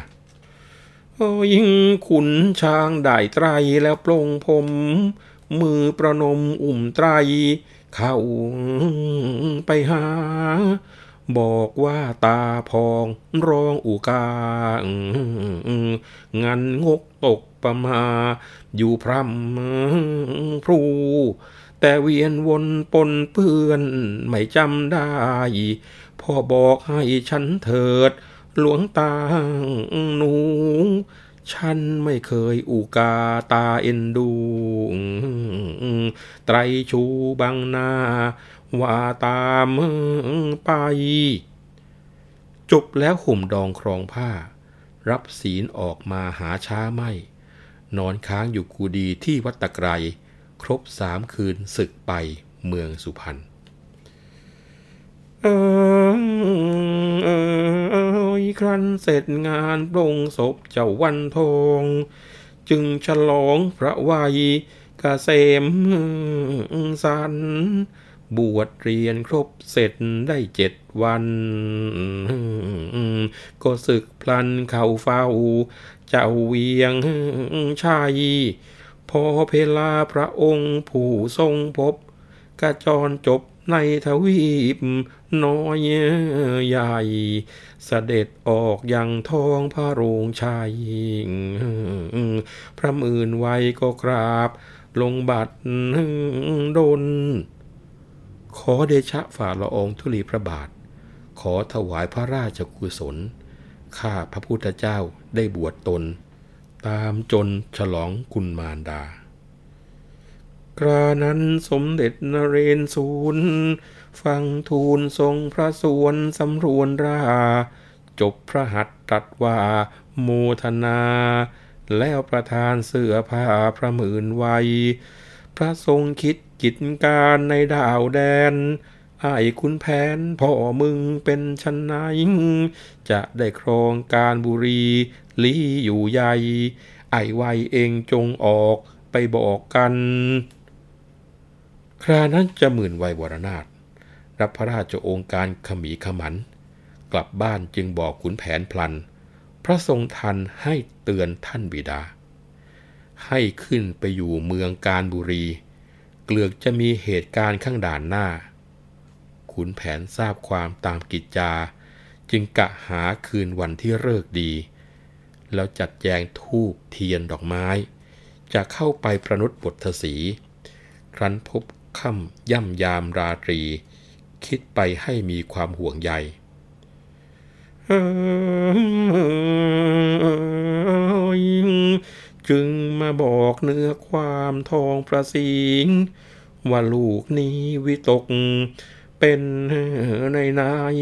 โอ้ยิ่งขุนช้างได้ไตรแล้วปลงผม มือประนมอุ่มไตร เข้าไปหา บอกว่าตาพองร้องอุกางันงกตกประมา อยู่พรำพรูแต่เวียนวนปนเปื้อน ไม่จำได้ พ่อบอกให้ฉันเถิด หลวงตาหนู ฉันไม่เคยอุกาตาเอ็นดู ไตรชูบังนาว่าตามไป จบแล้วห่มดองครองผ้า รับศีลออกมาหาช้าไม่ นอนค้างอยู่กูดีที่วัดตะไกร ครบสามคืนศึกไปเมืองสุพรรณ ออเออครั้นเสร็จงานปรงศพเจ้าวันทองจึงฉลองพระวัยกเกษมสันบวชเรียนครบเสร็จได้เจ็ดวัน ก็ศึกพลันเข้าเฝ้า เจ้าเวียงชัยพอเพลาพระองค์ผู้ทรงพบกระจรจบในทวีป น้อยใหญ่ เสด็จออกยังท้องพระโรงชัยพระมื่นไว้ก็กราบ ลงบัตรดน ขอเดชะฝ่าละองธุลีพระบาท ขอถวายพระราชกุศล ข้าพระพุทธเจ้าได้บวชตน ตามจนฉลองคุณมารดา กรานั้นสมเด็จนเรนศูน ฟังทูลทรงพระสวนสำรวนรา จบพระหัตตรัสว่าโมทนา แล้วประทานเสื้อผ้าพระหมื่นไว้พระทรงคิดกิจการในดาวแดนไอ้คุณแผนพ่อมึงเป็นชันนายจะได้ครองการบุรีลีอยู่ใหญ่ ไอ้ไวเองจงออกไปบอกกัน ครานั้นจะหมื่นไววรนาถ รับพระราชโองการขมีขมัน กลับบ้านจึงบอกขุนแผนพลัน พระทรงทันให้เตือนท่านบิดา ให้ขึ้นไปอยู่เมืองการบุรี เกลือกจะมีเหตุการณ์ข้างด่านหน้า ขุนแผนทราบความตามกิจจา จึงกะหาคืนวันที่เลิกดี แล้วจัดแจงทูบเทียนดอกไม้ จะเข้าไปประนุษบทศีครั้นพบค่ำย่ำยามราตรี คิดไปให้มีความห่วงใยจึงมาบอกเนื้อความทองประสิงว่าลูกนี้วิตก เป็นในนาย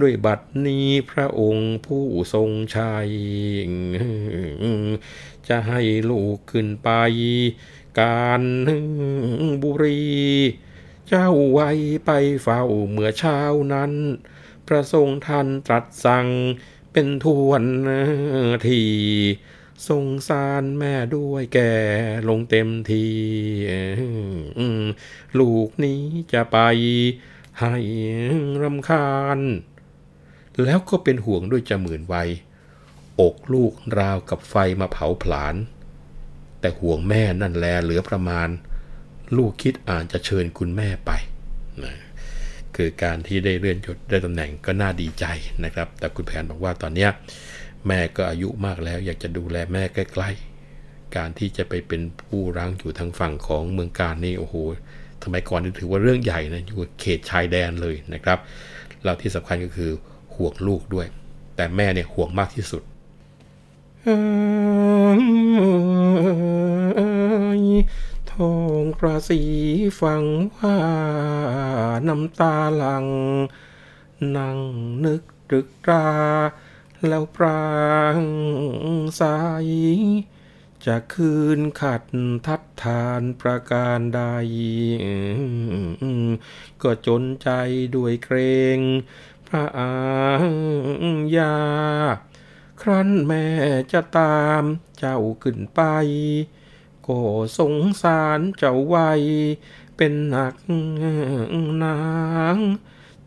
ด้วยบัดนี้พระองค์ผู้ทรงชัย จะให้ลูกขึ้นไป การบุรี เจ้าไว้ไปเฝ้าเมื่อเช้านั้น พระทรงท่านตรัสสั่งเป็นทวนทีทรงสารแม่ด้วยแก่ลงเต็มทีลูกนี้จะไปให้รำคาญ แล้วก็เป็นห่วงด้วยจะหมื่นไวอกลูกราวกับไฟมาเผาผลาญแต่ห่วงแม่นั่นแลเหลือประมาณ ลูกคิดอ่านจะเชิญคุณแม่ไปนะคือการที่ได้เลื่อนยศได้ตำแหน่งก็น่าดีใจนะครับ แต่คุณแผนบอกว่าตอนนี้แม่ก็อายุมากแล้ว อยากจะดูแลแม่ใกล้ๆ การที่จะไปเป็นผู้ร้างอยู่ทางฝั่งของเมืองการนี่โอ้โหทำไมก่อนนี่ถือว่าเรื่องใหญ่นะอยู่เขตชายแดนเลยนะครับแล้วที่สำคัญก็คือห่วงลูกด้วย แต่แม่เนี่ยห่วงมากที่สุด ทองประสีฟังว่าน้ำตาหลัง นั่งนึกตรึกตราแล้วปรางสายจะคืนขัดทัดทานประการใด ก็จนใจด้วยเกรงพระอาญาครั้นแม่จะตามเจ้าขึ้นไป ก็สงสารเจ้าไว้เป็นหนักนาง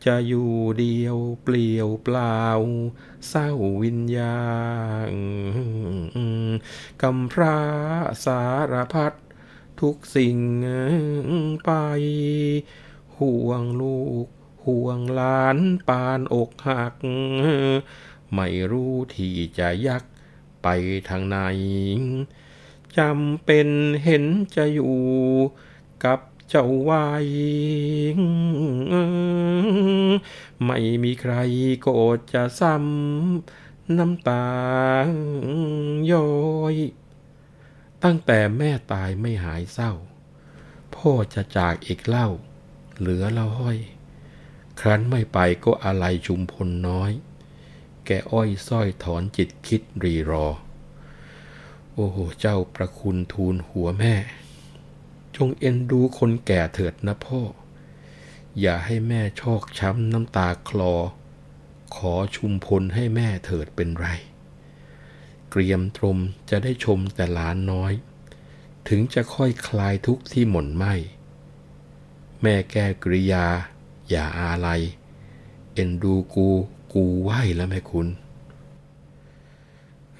จะอยู่เดียวเปลี่ยวเปล่า เศร้าวิญญาณกำพร้าสารพัดทุกสิ่งไป ห่วงลูก ห่วงหลานปานอกหัก ไม่รู้ที่จะยักไปทางไหน จำเป็นเห็นจะอยู่กับเจ้าวายไม่มีใครโก็จะซ้ำน้ำตาย้อยตั้งแต่แม่ตายไม่หายเศร้า พ่อจะจากอีกเล่า เหลือเละห้อย ครั้นไม่ไปก็อะไรชุมพลน้อย แกอ้อยส้อยถอนจิตคิดรีรอ โอ้โห เจ้าประคุณทูลหัวแม่ จงเอ็นดูคนแก่เถิดนะพ่อ อย่าให้แม่ชอกช้ำน้ำตาคลอ ขอชุมพลให้แม่เถิดเป็นไร เกรียมตรมจะได้ชมแต่หลานน้อย ถึงจะค่อยคลายทุกข์ที่หม่นไหม แม่แก้กริยา อย่าอาลัย เอ็นดูกู กูไหวแล้วแม่คุณ ค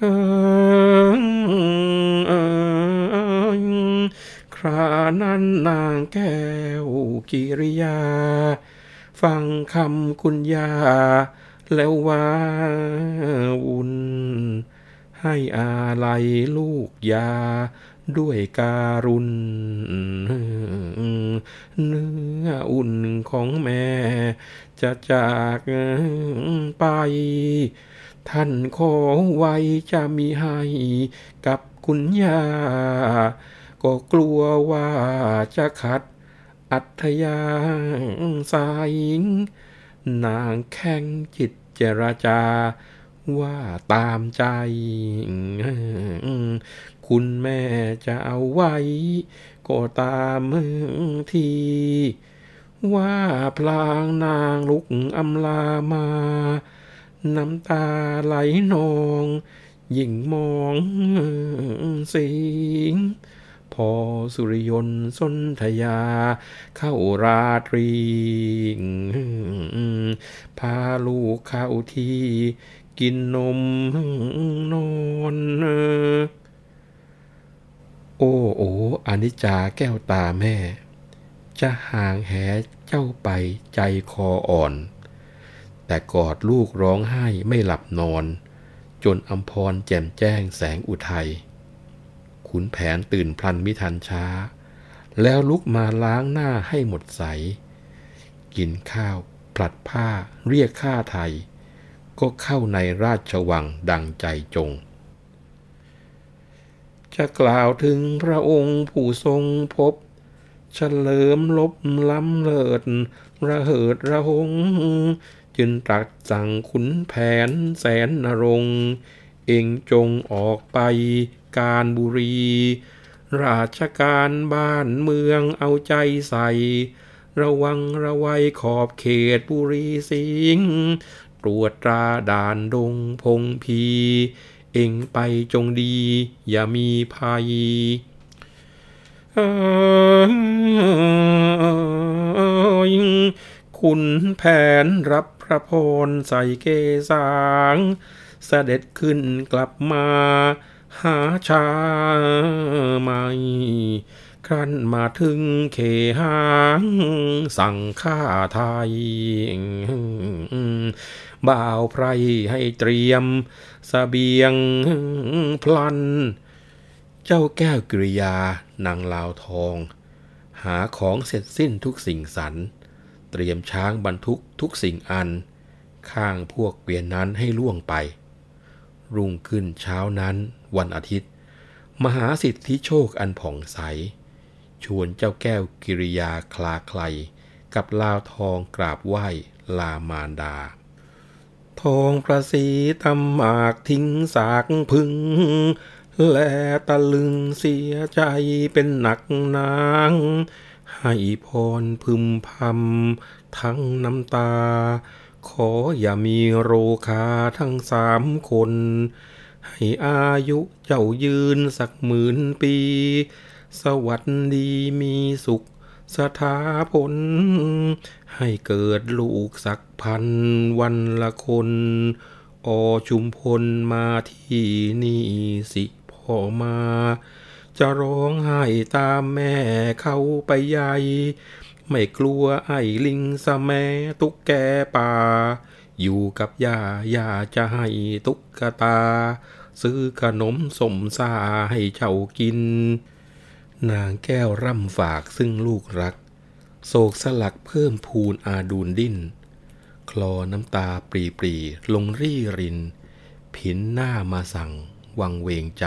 รานั้นนางแก้วกิริยา ฟังคำคุณยา แล้วว่าวุ่นให้อาลัยลูกยาด้วยการุณเนื้ออุ่นของแม่จะจากไป ท่านขอไว้จะมีให้กับคุณยา ก็กลัวว่าจะขัดอัธยาสายนางแข่งจิตเจรจาว่าตามใจ คุณแม่จะเอาไว้ ก็ตามที ว่าพลางนางลุกอำลามา น้ำตาไหลนองยิ่งมองสิงพอสุริยนสนธยา เข้าราตรีพาลูกเข้าที่ กินนมนอนโอ้โอ้อนิจจาแก้วตาแม่ จะห่างแหเจ้าไปใจคออ่อน แต่กอดลูกร้องไห้ไม่หลับนอน จนอัมพรแจ่มแจ้งแสงอุทัย ขุนแผนตื่นพลันมิทันช้า แล้วลุกมาล้างหน้าให้หมดใส กินข้าว ผลัดผ้าเรียกข้าไทย ก็เข้าในราชวังดังใจจง จะกล่าวถึงพระองค์ผู้ทรงพบเฉลิมลบล้ำเลิศระเหิดระหง จึงตรัสสั่งขุนแผนแสนนรงเองจงออกไปการบุรี ราชการบ้านเมืองเอาใจใส่ ระวังระวัยขอบเขตบุรีสิงตรวจตราด่านดงพงพี เองไปจงดี อย่ามีภัย คุณแผนรับพระพรใส่เกสางเสด็จขึ้นกลับมาหาชาใหม่ครั้นมาถึงเขหางสั่งข้าไทย บ่าวไพรให้เตรียมสเสบียงพลัน เจ้าแก้วกริยานางลาวทอง หาของเสร็จสิ้นทุกสิ่งสรร เตรียมช้างบรรทุกทุกสิ่งอัน ข้างพวกเกวียนนั้นให้ล่วงไป รุ่งขึ้นเช้านั้นวันอาทิตย์ มหาสิทธิโชคอันผ่องใส ชวนเจ้าแก้วกิริยาคลาใคลกับลาวทองกราบไหว้ลามานดา ทองประสีตำหมากทิ้งสากพึงและตะลึงเสียใจเป็นหนักนาง ให้พรพึมพำทั้งน้ำตา ขออย่ามีโรคาทั้งสามคน ให้อายุเจ้ายืนสักหมื่นปี สวัสดีมีสุขสถาผล ให้เกิดลูกสักพันวันละคน อชุมพลมาที่นี่สิพ่อมา จะร้องไห้ตามแม่เข้าไปใหญ่ ไม่กลัวไอ้ลิงสแมตุ๊กแกป่า อยู่กับย่าย่าจะให้ตุกกตา ซื้อขนมสมซาให้เจ้ากิน นางแก้วร่ำฝากซึ่งลูกรัก โศกสลักเพิ่มพูนอาดูนดิ้น คลอน้ำตาปรีปรีลงรี่ริน ผินหน้ามาสั่งวังเวงใจ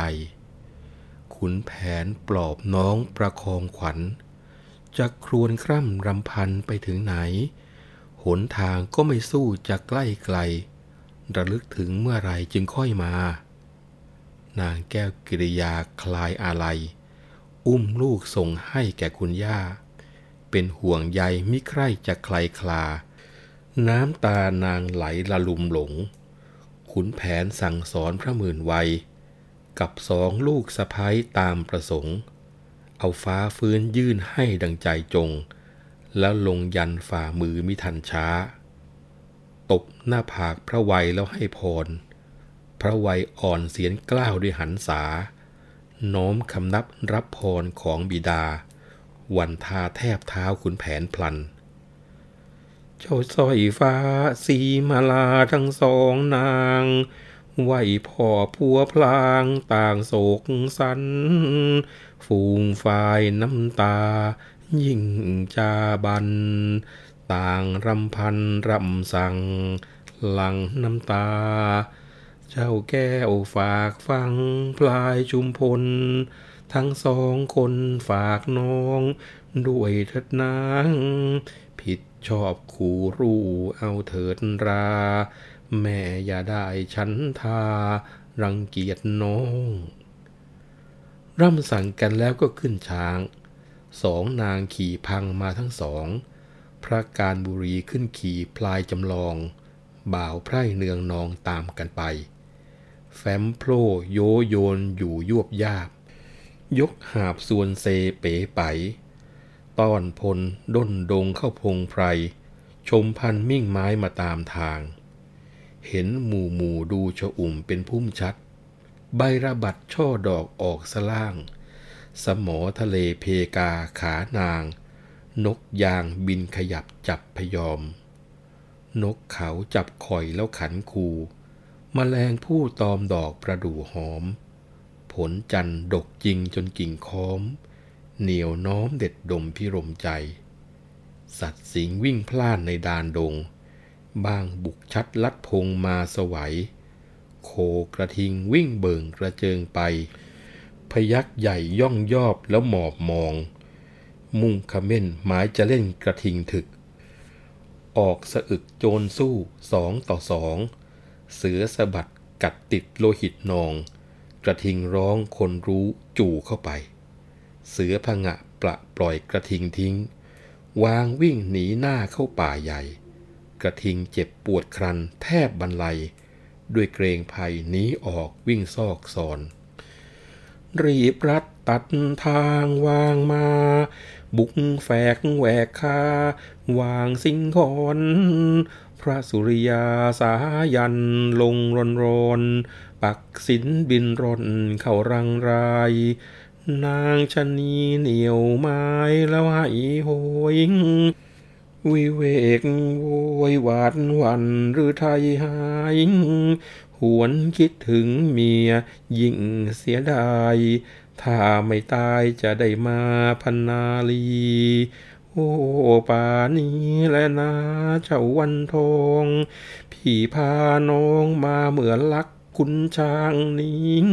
ขุนแผนปลอบน้องประคองขวัญจะครวนคร่ำรำพันไปถึงไหน หนทางก็ไม่สู้จะใกล้ไกล ระลึกถึงเมื่อไรจึงค่อยมา นางแก้วกิริยาคลายอาลัย อุ้มลูกส่งให้แก่คุณย่า เป็นห่วงใยมิใคร่จะใคลคลา น้ำตานางไหลละลุมหลง ขุนแผนสั่งสอนพระหมื่นวัย กับสองลูกสะพ้ายตามประสงค์ เอาฟ้าฟื้นยื่นให้ดังใจจง แล้วลงยันฝ่ามือมิทันช้า ตบหน้าผากพระไวยแล้วให้พร พระไวยอ่อนเสียนกล้าวด้วยหันษา น้อมคำนับรับพรของบิดา วันทาแทบเท้าขุนแผนพลันเจ้าสร้อยฟ้าสีมาลาทั้งสองนาง ไหวพ่อพัวพลางต่างโศกสัน ฟูงฝ่ายน้ำตา ยิ่งจาบัน ต่างรำพันรำสั่ง หลังน้ำตา เจ้าแก้วฝากฟังพลายชุมพล ทั้งสองคนฝากน้อง ด้วยเถิดนาง ผิดชอบขู่รู้เอาเถิดรา แม่อย่าได้ฉันทา รังเกียจน้อง ร่ำสั่งกันแล้วก็ขึ้นช้าง สองนางขี่พังมาทั้งสอง พระการบุรีขึ้นขี่พลายจำลอง บ่าวไพร่เนืองนองตามกันไป แฟ้มโพลโยโยนอยู่ยวบยาบ ยกหาบส่วนเซเป๋ไปต้อนพลด้นดงเข้าพงไพร ชมพันมิ่งไม้มาตามทาง เห็นหมู่หมู่ดูชะอุ่มเป็นพุ่มชัด ใบระบัดช่อดอกออกสล่าง สมอทะเลเพกาขานาง นกยางบินขยับจับพยอม นกเขาจับข่อยแล้วขันคูมแมลงผู้ตอมดอกประดู่หอม ผลจันทร์ดกจริงจนกิ่งค้อม เหนียวน้อมเด็ดดมพิรมใจ สัตว์สิงวิ่งพล่านในดานดง บางบุกชัดลัดพงมาสวัย โคกระทิงวิ่งเบิ่งกระเจิงไป พยักใหญ่ย่องยอบแล้วหมอบมอง มุ่งขม้นหมายจะเล่นกระทิงถึก ออกสะอึกโจรสู้สองต่อสอง เสือสะบัดกัดติดโลหิตนอง กระทิงร้องคนรู้จู่เข้าไป เสือผงะปละปล่อยกระทิงทิ้ง วางวิ่งหนีหน้าเข้าป่าใหญ่ กระทิงเจ็บปวดครันแทบบรรลัย ด้วยเกรงภัยหนีออกวิ่งซอกซอน รีบรัดตัดทางวางมา บุกแฝกแหวกคาวางสิงคอนพระสุริยาสายันลงรนรนปักสินบินรนเข้ารังราย นางชนีเหนียวไม้แล้วให้โหย วิเวกโวยหวาดหวันหรือไทยหายหวนคิดถึงเมียยิ่งเสียดาย ถ้าไม่ตายจะได้มาพันนาลี โอ้ป่านี้และนะเจ้าวันทองพี่พาน้องมาเหมือนลักคุณช้างนิง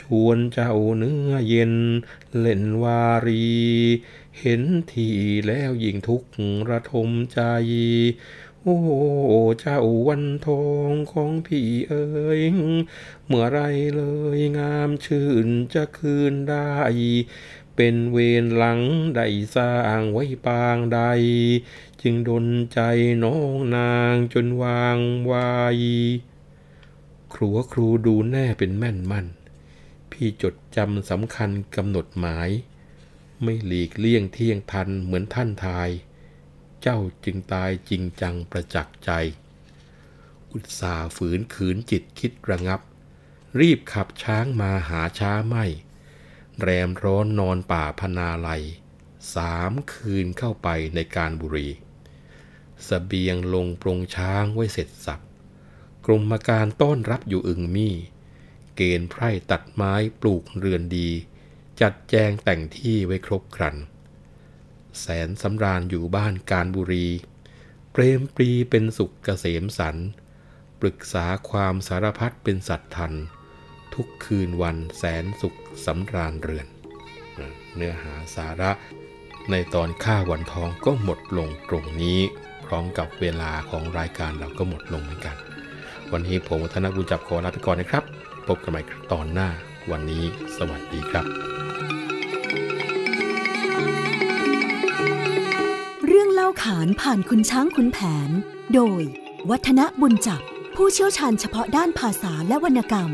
ชวนเจ้าเนื้อเย็นเล่นวารี เห็นทีแล้วยิ่งทุกข์ระทมใจ โอ้เจ้าวันทองของพี่เอ๋ยเมื่อไรเลยงามชื่นจะคืนได้ เป็นเวรหลังได้สร้างไว้ปางใด จึงดนใจน้องนางจนวางวายครูครูดูแน่เป็นแม่นมั่น พี่จดจำสำคัญกำหนดหมาย ไม่หลีกเลี่ยงเที่ยงทันเหมือนท่านทาย เจ้าจึงตายจริงจังประจักษ์ใจ อุตสาฝืนขืนจิตคิดระงับ รีบขับช้างมาหาช้าไม่ แรมร้อนนอนป่าพนาลัยสามคืนเข้าไปในการบุรีสเบียงลงปรงช้างไว้เสร็จสับกรมการต้อนรับอยู่อึงมี่ เกณฑ์ไพร่ตัดไม้ปลูกเรือนดี จัดแจงแต่งที่ไว้ครบครัน แสนสำราญอยู่บ้านการบุรี เปรมปรีเป็นสุขเกษมสัน ปรึกษาความสารพัดเป็นสัตว์ทัน ทุกคืนวันแสนสุขสำราญเรือน เนื้อหาสาระในตอนข้าวันทองก็หมดลงตรงนี้พร้อมกับเวลาของรายการเราก็หมดลงเหมือนกัน วันนี้ผมธนบุญจับขอลาไปก่อนนะครับ พบกันใหม่ตอนหน้า วันนี้สวัสดีครับ เรื่องเล่าขานผ่านคุณช้างคุณแผน โดย วัฒนบุญจับผู้เชี่ยวชาญเฉพาะด้านภาษาและวรรณกรรม